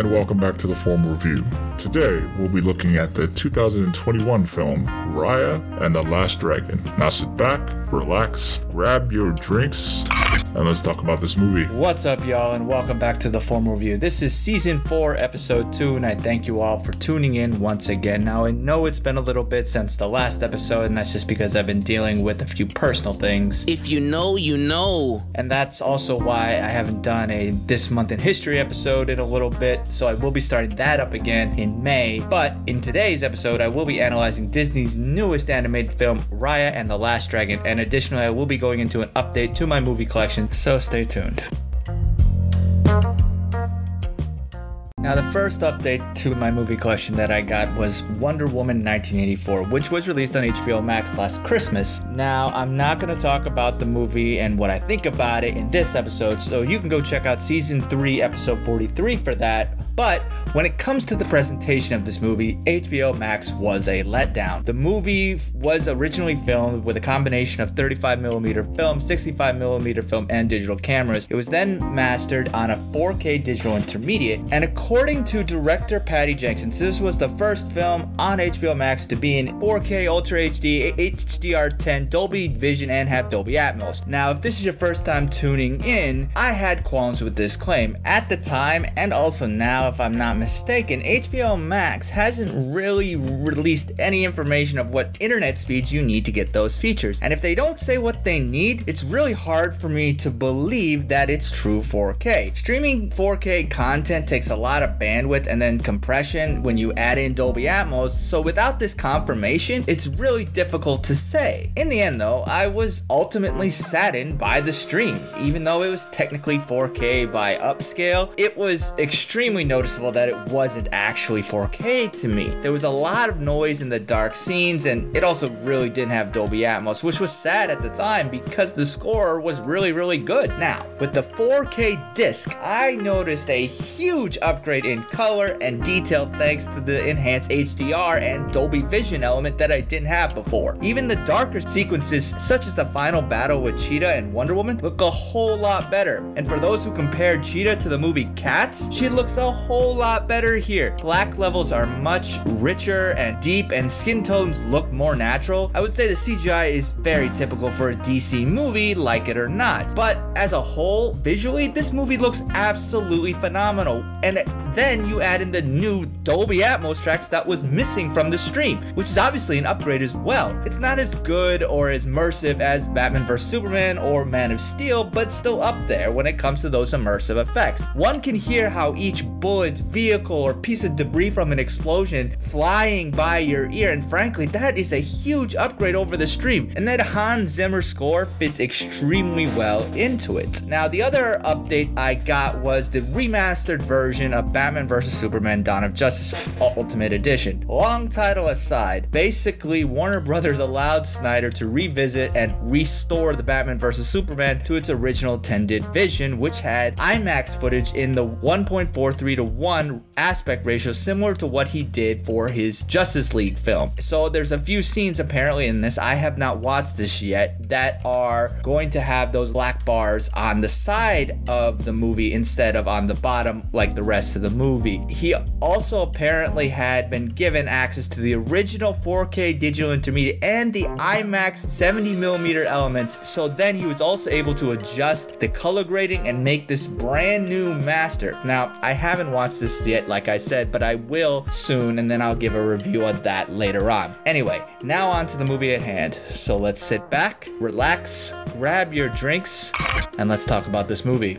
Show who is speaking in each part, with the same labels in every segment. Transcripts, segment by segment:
Speaker 1: and welcome back to the Formal Review. Today, we'll be looking at the 2021 film Raya and the Last Dragon. Now sit back, relax, grab your drinks, and let's talk about this movie.
Speaker 2: What's up, y'all, and welcome back to the Formal Review. This is season four, episode two, and I thank you all for tuning in once again. Now, I know it's been a little bit since the last episode, and that's just because I've been dealing with a few personal things.
Speaker 3: If you know, you know.
Speaker 2: And that's also why I haven't done a This Month in History episode in a little bit, so I will be starting that up again in May. But in today's episode, I will be analyzing Disney's newest animated film, Raya and the Last Dragon, and additionally, I will be going into an update to my movie collection, so stay tuned. Now, the first update to my movie collection that I got was Wonder Woman 1984, which was released on HBO Max last Christmas. Now, I'm not going to talk about the movie and what I think about it in this episode, so you can go check out season 3, episode 43 for that. But when it comes to the presentation of this movie, HBO Max was a letdown. The movie was originally filmed with a combination of 35mm film, 65mm film, and digital cameras. It was then mastered on a 4K digital intermediate, and according to director Patty Jenkins, this was the first film on HBO Max to be in 4K Ultra HD, HDR10, Dolby Vision, and have Dolby Atmos. Now, if this is your first time tuning in, I had qualms with this claim at the time, and also now, if I'm not mistaken, HBO Max hasn't really released any information of what internet speeds you need to get those features. And if they don't say what they need, it's really hard for me to believe that it's true 4K. Streaming 4K content takes a lot of bandwidth and then compression when you add in Dolby Atmos, so without this confirmation, it's really difficult to say. In the end, though, I was ultimately saddened by the stream. Even though it was technically 4K by upscale, it was extremely noticeable that it wasn't actually 4K to me. There was a lot of noise in the dark scenes, and it also really didn't have Dolby Atmos, which was sad at the time because the score was really, really good. Now, with the 4K disc, I noticed a huge upgrade in color and detail thanks to the enhanced HDR and Dolby Vision element that I didn't have before. Even the darker sequences, such as the final battle with Cheetah and Wonder Woman, look a whole lot better. And for those who compare Cheetah to the movie Cats, she looks a whole lot better here. Black levels are much richer and deep, and skin tones look more natural. I would say the CGI is very typical for a DC movie, like it or not. But as a whole, visually, this movie looks absolutely phenomenal. And then you add in the new Dolby Atmos tracks that was missing from the stream, which is obviously an upgrade as well. It's not as good or as immersive as Batman vs. Superman or Man of Steel, but still up there when it comes to those immersive effects. One can hear how each bullet, vehicle, or piece of debris from an explosion flying by your ear, and frankly, that is a huge upgrade over the stream. And that Hans Zimmer score fits extremely well into it. Now, the other update I got was the remastered version of Batman vs. Superman Dawn of Justice Ultimate Edition. Long title aside, basically, Warner Brothers allowed Snyder to revisit and restore the Batman vs. Superman to its original intended vision, which had IMAX footage in the 1.43 to 1 aspect ratio, similar to what he did for his Justice League film. So there's a few scenes apparently in this, I have not watched this yet, that are going to have those black bars on the side of the movie instead of on the bottom like the rest of the movie. He also apparently had been given access to the original 4K digital intermediate and the IMAX 70mm elements, so then he was also able to adjust the color grading and make this brand new master. Now, I haven't watched this yet, like I said, but I will soon, and then I'll give a review of that later on. Anyway, now on to the movie at hand. So let's sit back, relax, grab your drinks, and let's talk about this movie.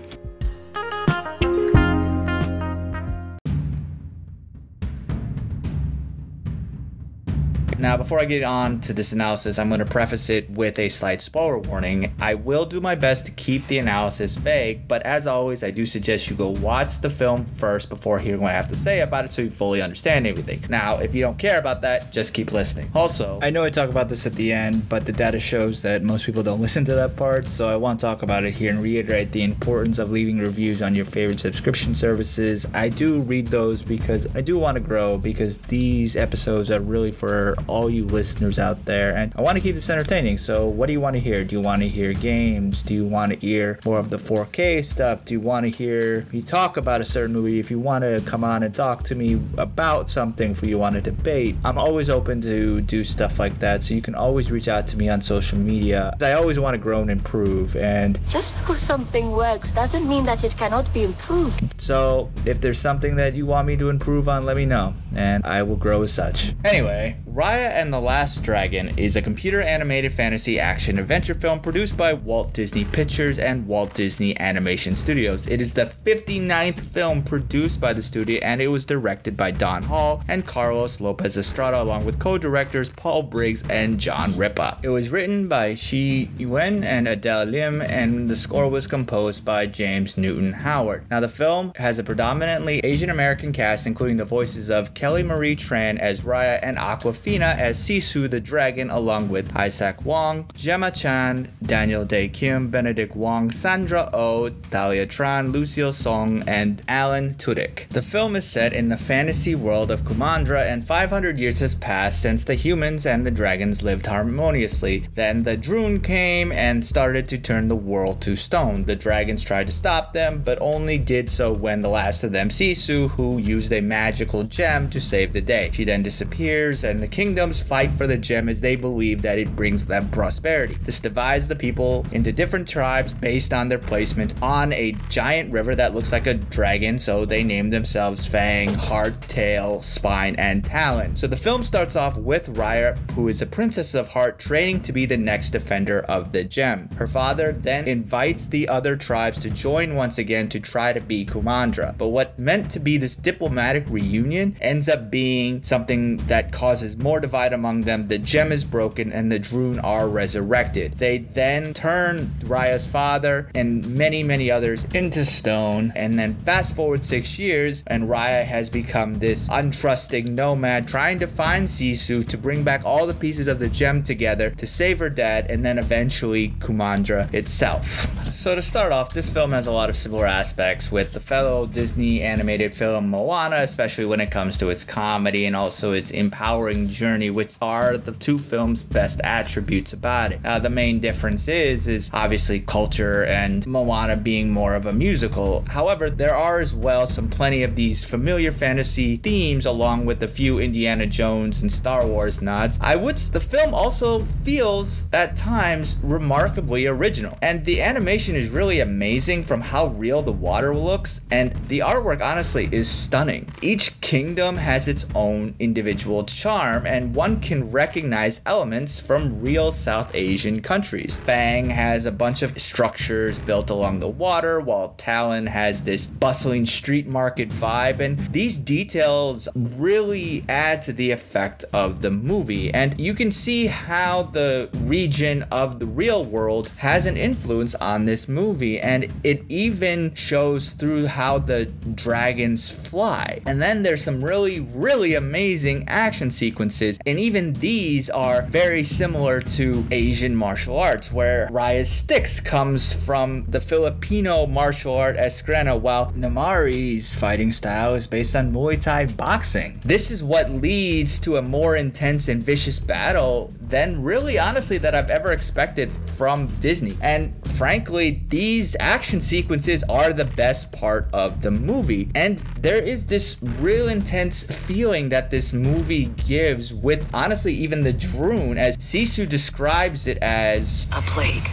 Speaker 2: Now, before I get on to this analysis, I'm going to preface it with a slight spoiler warning. I will do my best to keep the analysis vague, but as always, I do suggest you go watch the film first before hearing what I have to say about it so you fully understand everything. Now, if you don't care about that, just keep listening. Also, I know I talk about this at the end, but the data shows that most people don't listen to that part, so I want to talk about it here and reiterate the importance of leaving reviews on your favorite subscription services. I do read those because I do want to grow because these episodes are really for all you listeners out there. And I want to keep this entertaining. So, what do you want to hear? Do you want to hear games? Do you want to hear more of the 4K stuff? Do you want to hear me talk about a certain movie? If you want to come on and talk to me about something, if you want to debate, I'm always open to do stuff like that. So, you can always reach out to me on social media. I always want to grow and improve. And
Speaker 4: just because something works doesn't mean that it cannot be improved.
Speaker 2: So, if there's something that you want me to improve on, let me know, and I will grow as such. Anyway, Raya and the Last Dragon is a computer animated fantasy action adventure film produced by Walt Disney Pictures and Walt Disney Animation Studios. It is the 59th film produced by the studio and it was directed by Don Hall and Carlos Lopez Estrada along with co-directors Paul Briggs and John Ripa. It was written by Qui Nguyen and Adele Lim and the score was composed by James Newton Howard. Now the film has a predominantly Asian American cast including the voices of Kelly Marie Tran as Raya and Aqua Fina as Sisu the Dragon, along with Izaac Wang, Gemma Chan, Daniel Dae Kim, Benedict Wong, Sandra Oh, Thalia Tran, Lucille Soong, and Alan Tudyk. The film is set in the fantasy world of Kumandra, and 500 years has passed since the humans and the dragons lived harmoniously. Then the Druun came and started to turn the world to stone. The dragons tried to stop them, but only did so when the last of them, Sisu, who used a magical gem to save the day. She then disappears, and the kingdoms fight for the gem as they believe that it brings them prosperity. This divides the people into different tribes based on their placements on a giant river that looks like a dragon, so they name themselves Fang, Heart, Tail, Spine, and Talon. So the film starts off with Raya, who is a princess of heart, training to be the next defender of the gem. Her father then invites the other tribes to join once again to try to be Kumandra. But what meant to be this diplomatic reunion ends up being something that causes more divide among them, the gem is broken and the Druun are resurrected. They then turn Raya's father and many, many others into stone. And then fast forward six years, and Raya has become this untrusting nomad trying to find Sisu to bring back all the pieces of the gem together to save her dad and then eventually Kumandra itself. So, to start off, this film has a lot of similar aspects with the fellow Disney animated film Moana, especially when it comes to its comedy and also its empowering journey, which are the two films' best attributes about it. The main difference is, is obviously culture and Moana being more of a musical. However, there are as well some plenty of these familiar fantasy themes, along with a few Indiana Jones and Star Wars nods. I would. The film also feels at times remarkably original, and the animation is really amazing from how real the water looks, and the artwork honestly is stunning. Each kingdom has its own individual charm, and one can recognize elements from real South Asian countries. Fang has a bunch of structures built along the water, while Talon has this bustling street market vibe, and these details really add to the effect of the movie. And you can see how the region of the real world has an influence on this movie, and it even shows through how the dragons fly. And then there's some really, really amazing action sequences, and even these are very similar to Asian martial arts, where Raya's sticks comes from the Filipino martial art Eskrima, while Namaari's fighting style is based on Muay Thai boxing. This is what leads to a more intense and vicious battle than really honestly that I've ever expected from Disney. And frankly, these action sequences are the best part of the movie. And there is this real intense feeling that this movie gives with honestly even the Druun as Sisu describes it as
Speaker 5: a plague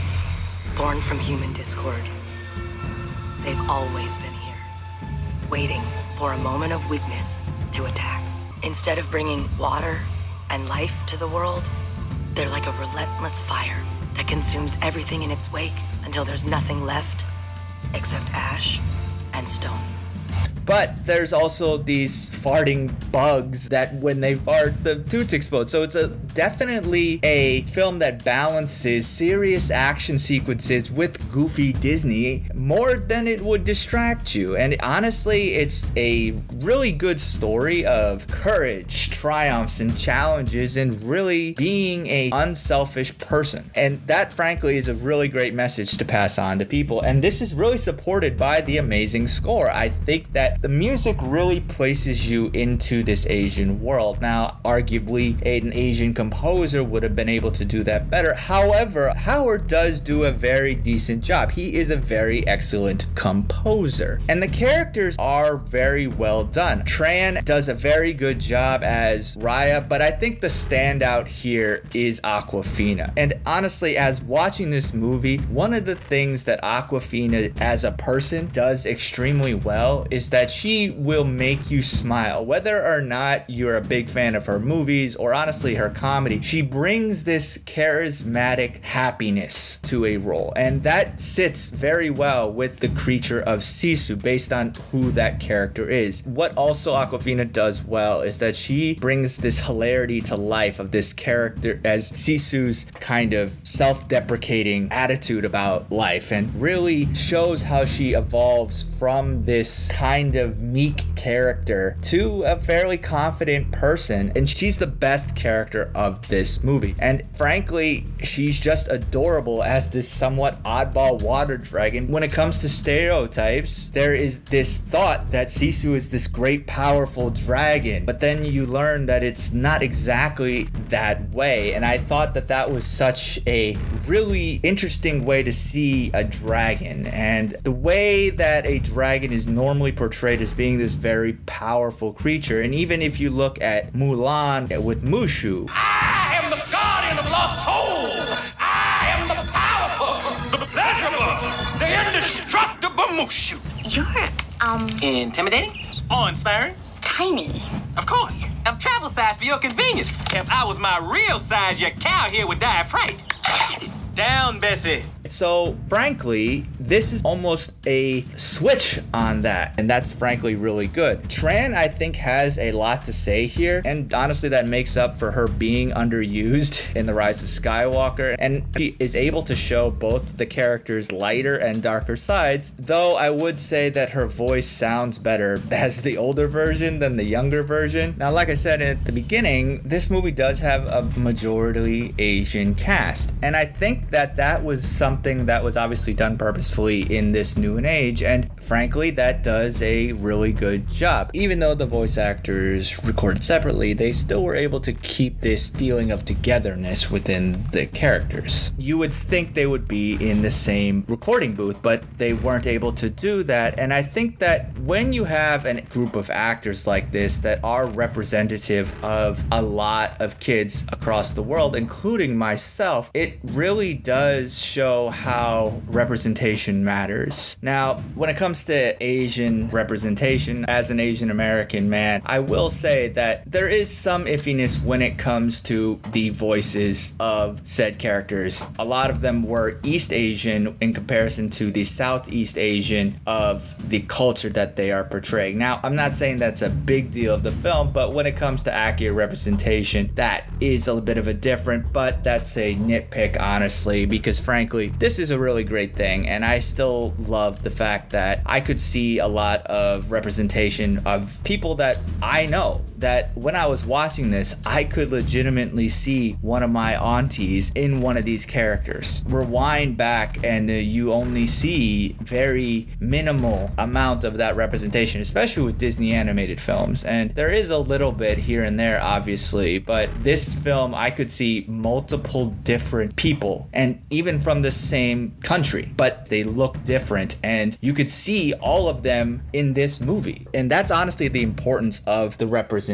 Speaker 5: born from human discord. They've always been here, waiting for a moment of weakness to attack. Instead of bringing water and life to the world, they're like a relentless fire that consumes everything in its wake until there's nothing left except ash and stone.
Speaker 2: But there's also these farting bugs that when they fart, the toots explode. So it's a definitely a film that balances serious action sequences with goofy Disney more than it would distract you. And honestly, it's a really good story of courage, triumphs, and challenges, and really being a unselfish person. And that, frankly, is a really great message to pass on to people. And this is really supported by the amazing score. I think that the music really places you into this Asian world. Now, arguably, an Asian composer would have been able to do that better. However, Howard does do a very decent job. He is a very excellent composer. And the characters are very well done. Tran does a very good job as Raya, but I think the standout here is Awkwafina. And honestly, as watching this movie, one of the things that Awkwafina as a person does extremely well is that she will make you smile. Whether or not you're a big fan of her movies or honestly her comedy, she brings this charismatic happiness to a role. And that sits very well with the creature of Sisu based on who that character is. What also Awkwafina does well is that she brings this hilarity to life of this character as Sisu's kind of self deprecating attitude about life and really shows how she evolves from this kind of meek character to a fairly confident person. And she's the best character of this movie. And frankly, she's just adorable as this somewhat oddball water dragon. When it comes to stereotypes, there is this thought that Sisu is this great, powerful dragon, but then you learn that it's not exactly that way. And I thought that that was such a really interesting way to see a dragon. And the way that a dragon is normally portrayed as being this very powerful creature, and even if you look at Mulan with Mushu,
Speaker 6: I am the guardian of lost souls. I am the powerful, the pleasurable, the indestructible Mushu.
Speaker 7: You're, um,
Speaker 6: Intimidating? Awe-inspiring?
Speaker 7: tiny.
Speaker 6: Of course. I'm travel size for your convenience. If I was my real size, your cow here would die of fright. Down, Bessie.
Speaker 2: So, frankly, this is almost a switch on that, and that's frankly really good. Tran, I think, has a lot to say here, and honestly, that makes up for her being underused in The Rise of Skywalker, and she is able to show both the character's lighter and darker sides, though I would say that her voice sounds better as the older version than the younger version. Now, like I said at the beginning, this movie does have a majority Asian cast, and I think that that was something that was obviously done purposefully in this new age, and frankly, that does a really good job. Even though the voice actors recorded separately, they still were able to keep this feeling of togetherness within the characters. You would think they would be in the same recording booth, but they weren't able to do that, and I think that when you have a group of actors like this that are representative of a lot of kids across the world, including myself, it really does show how representation matters. Now, when it comes to Asian representation, as an Asian American man, I will say that there is some iffiness when it comes to the voices of said characters. A lot of them were East Asian in comparison to the Southeast Asian of the culture that they are portraying. Now, I'm not saying that's a big deal of the film, but when it comes to accurate representation, that is a bit of a different, but that's a nitpick, honestly, because frankly, this is a really great thing, and I still love the fact that I could see a lot of representation of people that I know. That when I was watching this, I could legitimately see one of my aunties in one of these characters. Rewind back, and uh, you only see very minimal amount of that representation, especially with Disney animated films. And there is a little bit here and there, obviously, but this film, I could see multiple different people and even from the same country, but they look different. And you could see all of them in this movie. And that's honestly the importance of the representation.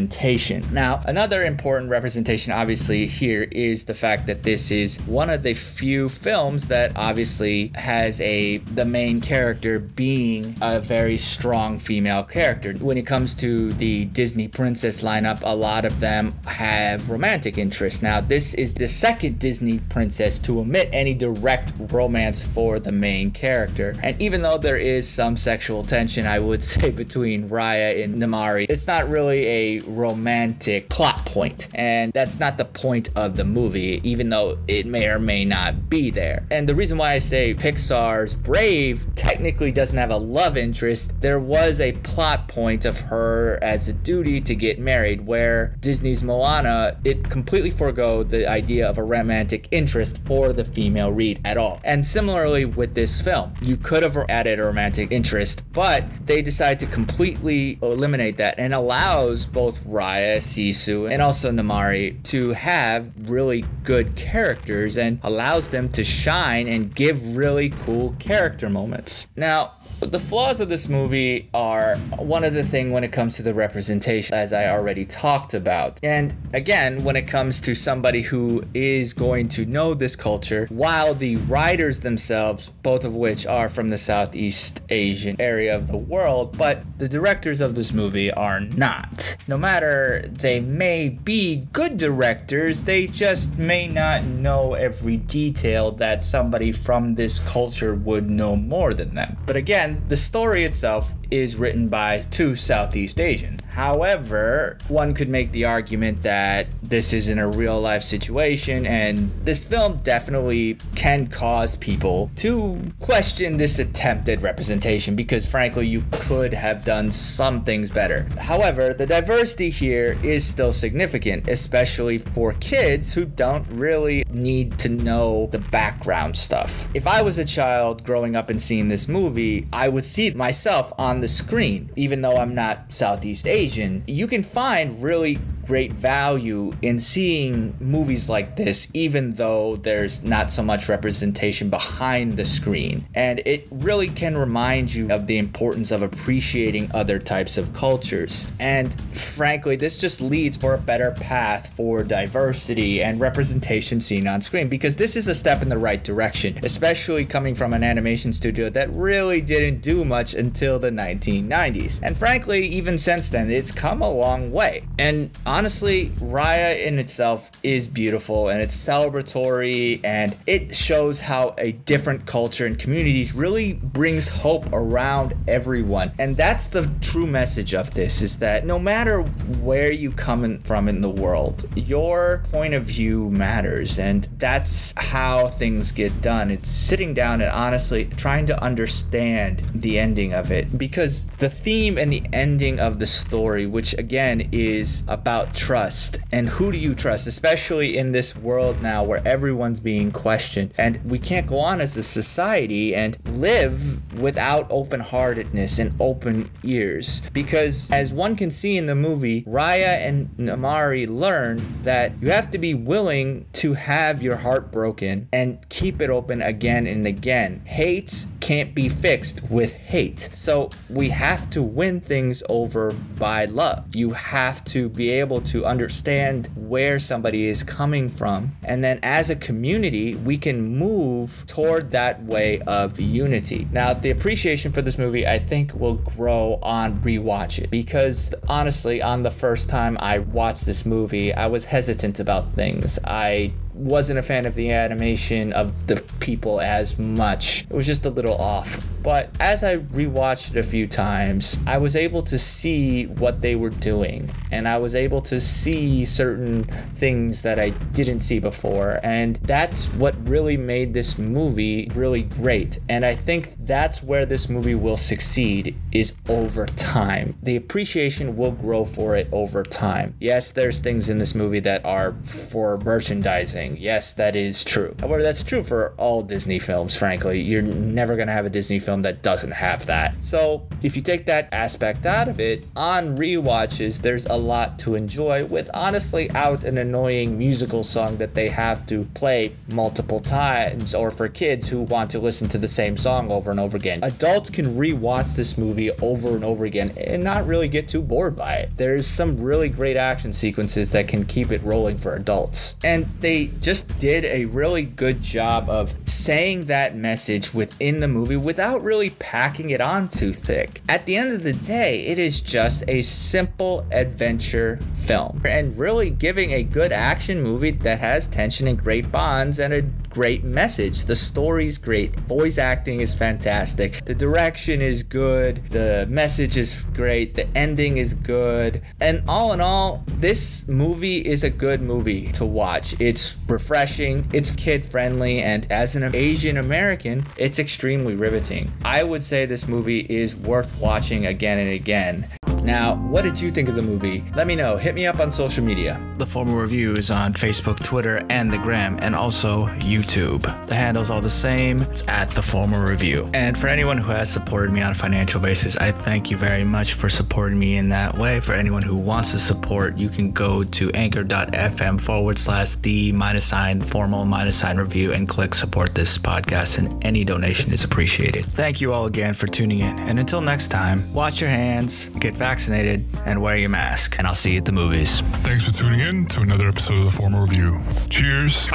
Speaker 2: Now, another important representation, obviously, here is the fact that this is one of the few films that obviously has a the main character being a very strong female character. When it comes to the Disney princess lineup, a lot of them have romantic interests. Now, this is the second Disney princess to omit any direct romance for the main character. And even though there is some sexual tension, I would say, between Raya and Namaari, it's not really a romantic plot point. And that's not the point of the movie, even though it may or may not be there. And the reason why I say Pixar's Brave technically doesn't have a love interest, there was a plot point of her as a duty to get married, where Disney's Moana, it completely forego the idea of a romantic interest for the female lead at all. And similarly with this film, you could have added a romantic interest, but they decided to completely eliminate that and allows both Raya, Sisu, and also Namaari to have really good characters and allows them to shine and give really cool character moments. Now, the flaws of this movie are one of the thing when it comes to the representation as i already talked about. And again when it comes to somebody who is going to know this culture while the writers themselves both of which are from the southeast asian area of the world but the directors of this movie are not. No matter they may be good directors they just may not know every detail that somebody from this culture would know more than them. But again the story itself is written by two Southeast Asians. However, one could make the argument that this isn't a real life situation, and this film definitely can cause people to question this attempt at representation because, frankly, you could have done some things better. However, the diversity here is still significant, especially for kids who don't really need to know the background stuff. If I was a child growing up and seeing this movie, I would see myself on the screen, even though I'm not Southeast Asian. You can find really great value in seeing movies like this, even though there's not so much representation behind the screen. And it really can remind you of the importance of appreciating other types of cultures. And frankly, this just leads for a better path for diversity and representation seen on screen because this is a step in the right direction, especially coming from an animation studio that really didn't do much until the 1990s. And frankly, even since then, it's come a long way. And honestly, Raya in itself is beautiful and it's celebratory and it shows how a different culture and communities really brings hope around everyone. And that's the true message of this is that no matter where you come in, from in the world, your point of view matters and that's how things get done. It's sitting down and honestly trying to understand the ending of it because the theme and the ending of the story, which again is about about trust and who do you trust, especially in this world now where everyone's being questioned. And we can't go on as a society and live without open heartedness and open ears. Because as one can see in the movie, Raya and Namaari learn that you have to be willing to have your heart broken and keep it open again and again. Hate can't be fixed with hate. So we have to win things over by love. You have to be able able to understand where somebody is coming from. And then as a community, we can move toward that way of unity. Now, the appreciation for this movie, I think, will grow on rewatch it because honestly, on the first time I watched this movie, I was hesitant about things. I wasn't a fan of the animation of the people as much. It was just a little off. But as I rewatched it a few times, I was able to see what they were doing and I was able to see certain things that I didn't see before. And that's what really made this movie really great. And I think that's where this movie will succeed is over time. The appreciation will grow for it over time. Yes, there's things in this movie that are for merchandising Yes, that is true. However, that's true for all Disney films, frankly. You're never going to have a Disney film that doesn't have that. So, if you take that aspect out of it, on re-watches, there's a lot to enjoy with honestly out an annoying musical song that they have to play multiple times, or for kids who want to listen to the same song over and over again. Adults can re-watch this movie over and over again and not really get too bored by it. There's some really great action sequences that can keep it rolling for adults. And they just did a really good job of saying that message within the movie without really packing it on too thick. At the end of the day, it is just a simple adventure film and really giving a good action movie that has tension and great bonds and a
Speaker 8: great message. The story's great. Voice acting is fantastic. The direction is good. The message is great. The ending is good. And all in all, this movie is a good movie to watch. It's refreshing, it's kid friendly, and as an Asian American, it's extremely riveting. I would say this movie is worth watching again and again. Now, what did you think of the movie? Let me know. Hit me up on social media.
Speaker 2: The formal review is on Facebook, Twitter, and the Gram, and also YouTube. The handle's all the same. It's at the formal review. And for anyone who has supported me on a financial basis, I thank you very much for supporting me in that way. For anyone who wants to support, you can go to anchor.fm forward slash the minus sign formal minus sign review and click support this podcast, and any donation is appreciated. Thank you all again for tuning in. And until next time, wash your hands, get vaccinated vaccinated, and wear your mask. And I'll see you at the movies.
Speaker 9: Thanks for tuning in to another episode of the Formal Review. Cheers,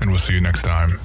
Speaker 9: and we'll see you next time.